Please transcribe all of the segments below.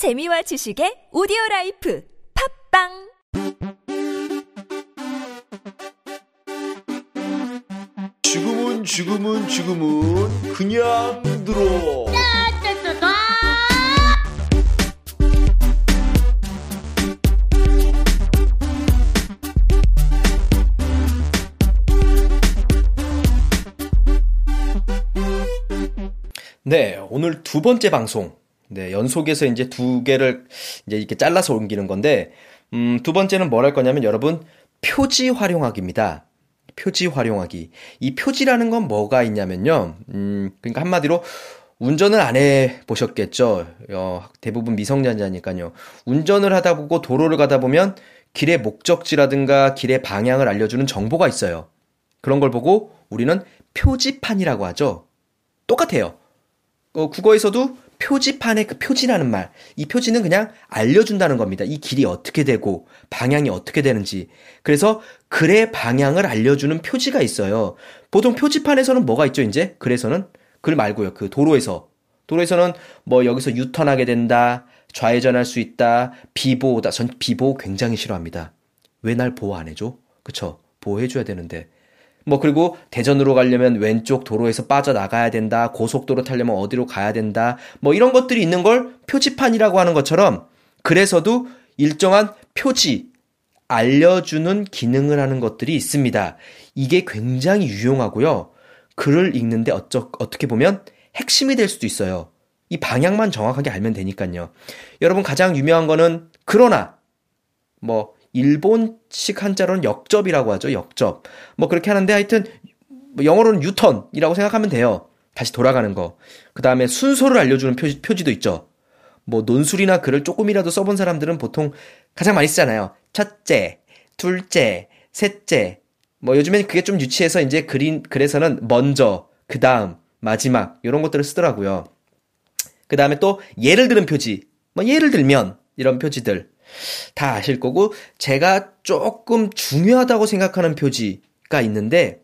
재미와 지식의 오디오 라이프 팝빵 지금은 지금은 지금은 그냥 들어 네, 오늘 두 번째 방송. 네, 연속해서 이제 두 개를 이제 이렇게 잘라서 옮기는 건데, 음, 두 번째는 뭘 할 거냐면 여러분, 표지 활용하기입니다. 표지 활용하기. 이 표지라는 건 뭐가 있냐면요. 음, 그러니까 한마디로 운전을 안 해 보셨겠죠. 어, 대부분 미성년자니까요. 운전을 하다 보고 도로를 가다 보면 길의 목적지라든가 길의 방향을 알려주는 정보가 있어요. 그런 걸 보고 우리는 표지판이라고 하죠. 똑같아요. 어, 국어에서도 표지판의 그 표지라는 말, 이 표지는 그냥 알려준다는 겁니다. 이 길이 어떻게 되고 방향이 어떻게 되는지. 그래서 글의 방향을 알려주는 표지가 있어요. 보통 표지판에서는 뭐가 있죠, 이제? 글에서는? 글 말고요. 그 도로에서. 도로에서는 뭐 여기서 유턴하게 된다, 좌회전할 수 있다, 비보호다. 전 비보호 굉장히 싫어합니다. 왜 날 보호 안 해줘? 그쵸? 보호해줘야 되는데. 뭐 그리고 대전으로 가려면 왼쪽 도로에서 빠져나가야 된다. 고속도로 타려면 어디로 가야 된다. 뭐 이런 것들이 있는 걸 표지판이라고 하는 것처럼 그래서도 일정한 표지 알려주는 기능을 하는 것들이 있습니다. 이게 굉장히 유용하고요. 글을 읽는데 어쩌, 어떻게 보면 핵심이 될 수도 있어요. 이 방향만 정확하게 알면 되니까요. 여러분 가장 유명한 거는 그러나 뭐 일본식 한자로는 역접이라고 하죠. 역접. 뭐 그렇게 하는데 하여튼 뭐 영어로는 유턴이라고 생각하면 돼요. 다시 돌아가는 거. 그 다음에 순서를 알려주는 표지, 표지도 있죠. 뭐 논술이나 글을 조금이라도 써본 사람들은 보통 가장 많이 쓰잖아요. 첫째, 둘째, 셋째. 뭐 요즘엔 그게 좀 유치해서 이제 그린 글에서는 먼저, 그 다음, 마지막 이런 것들을 쓰더라고요. 그 다음에 또 예를 들은 표지. 뭐 예를 들면 이런 표지들. 다 아실 거고 제가 조금 중요하다고 생각하는 표지가 있는데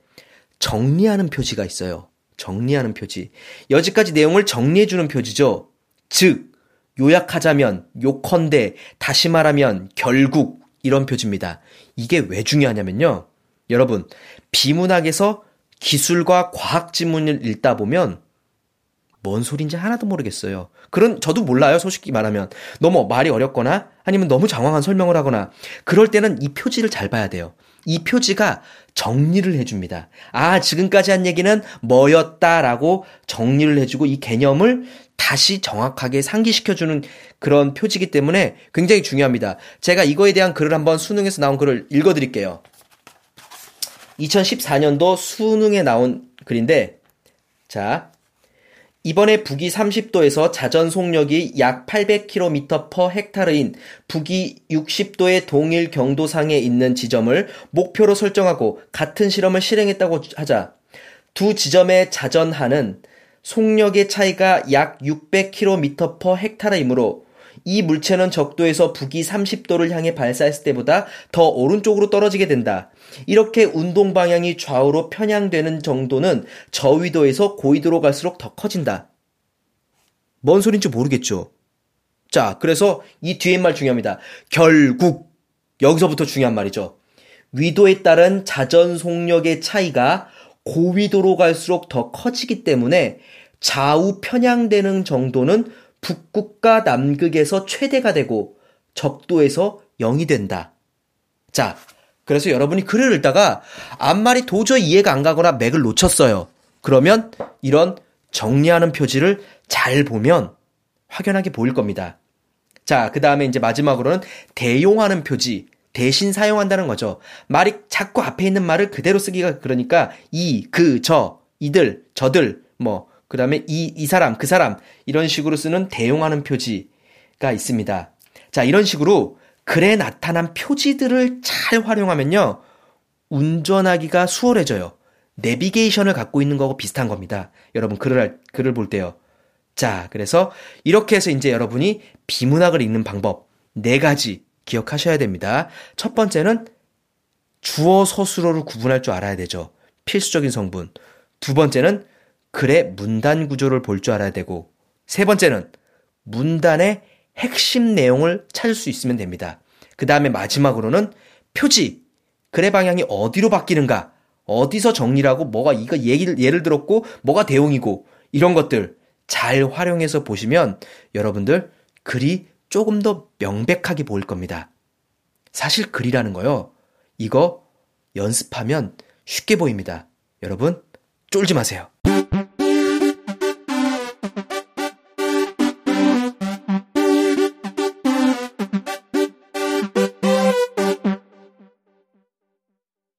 정리하는 표지가 있어요. 정리하는 표지. 여지까지 내용을 정리해 주는 표지죠. 즉 요약하자면 요컨대 다시 말하면 결국 이런 표지입니다. 이게 왜 중요하냐면요. 여러분 비문학에서 기술과 과학 지문을 읽다 보면 뭔 소린지 하나도 모르겠어요. 그런 저도 몰라요. 솔직히 말하면 너무 말이 어렵거나 아니면 너무 장황한 설명을 하거나 그럴 때는 이 표지를 잘 봐야 돼요. 이 표지가 정리를 해줍니다. 아 지금까지 한 얘기는 뭐였다라고 정리를 해주고 이 개념을 다시 정확하게 상기시켜주는 그런 표지기 때문에 굉장히 중요합니다. 제가 이거에 대한 글을 한번 수능에서 나온 글을 읽어드릴게요. 2014년도 수능에 나온 글인데 자 이번에 북위 30도에서 자전 속력이 약 800km per 헥타르인 북위 60도의 동일 경도상에 있는 지점을 목표로 설정하고 같은 실험을 실행했다고 하자 두 지점의 자전하는 속력의 차이가 약 600km per 헥타르이므로 이 물체는 적도에서 북위 30도를 향해 발사했을 때보다 더 오른쪽으로 떨어지게 된다. 이렇게 운동 방향이 좌우로 편향되는 정도는 저위도에서 고위도로 갈수록 더 커진다. 뭔 소린지 모르겠죠. 자, 그래서 이 뒤에 말 중요합니다. 결국 여기서부터 중요한 말이죠. 위도에 따른 자전 속력의 차이가 고위도로 갈수록 더 커지기 때문에 좌우 편향되는 정도는 북극과 남극에서 최대가 되고 적도에서 0이 된다. 자, 그래서 여러분이 글을 읽다가 앞말이 도저히 이해가 안 가거나 맥을 놓쳤어요. 그러면 이런 정리하는 표지를 잘 보면 확연하게 보일 겁니다. 자, 그 다음에 이제 마지막으로는 대용하는 표지, 대신 사용한다는 거죠. 말이 자꾸 앞에 있는 말을 그대로 쓰기가 그러니까 이, 그, 저, 이들, 저들, 뭐, 그 다음에 이, 이 사람, 그 사람, 이런 식으로 쓰는 대용하는 표지가 있습니다. 자, 이런 식으로 글에 나타난 표지들을 잘 활용하면요. 운전하기가 수월해져요. 내비게이션을 갖고 있는 거하고 비슷한 겁니다. 여러분, 글을, 글을 볼 때요. 자, 그래서 이렇게 해서 이제 여러분이 비문학을 읽는 방법 네 가지 기억하셔야 됩니다. 첫 번째는 주어 서술어를 구분할 줄 알아야 되죠. 필수적인 성분. 두 번째는 글의 문단 구조를 볼 줄 알아야 되고, 세 번째는 문단의 핵심 내용을 찾을 수 있으면 됩니다. 그 다음에 마지막으로는 표지. 글의 방향이 어디로 바뀌는가? 어디서 정리하고 뭐가 이거 얘기를 예를 들었고 뭐가 대용이고 이런 것들 잘 활용해서 보시면 여러분들 글이 조금 더 명백하게 보일 겁니다. 사실 글이라는 거요. 이거 연습하면 쉽게 보입니다. 여러분 쫄지 마세요.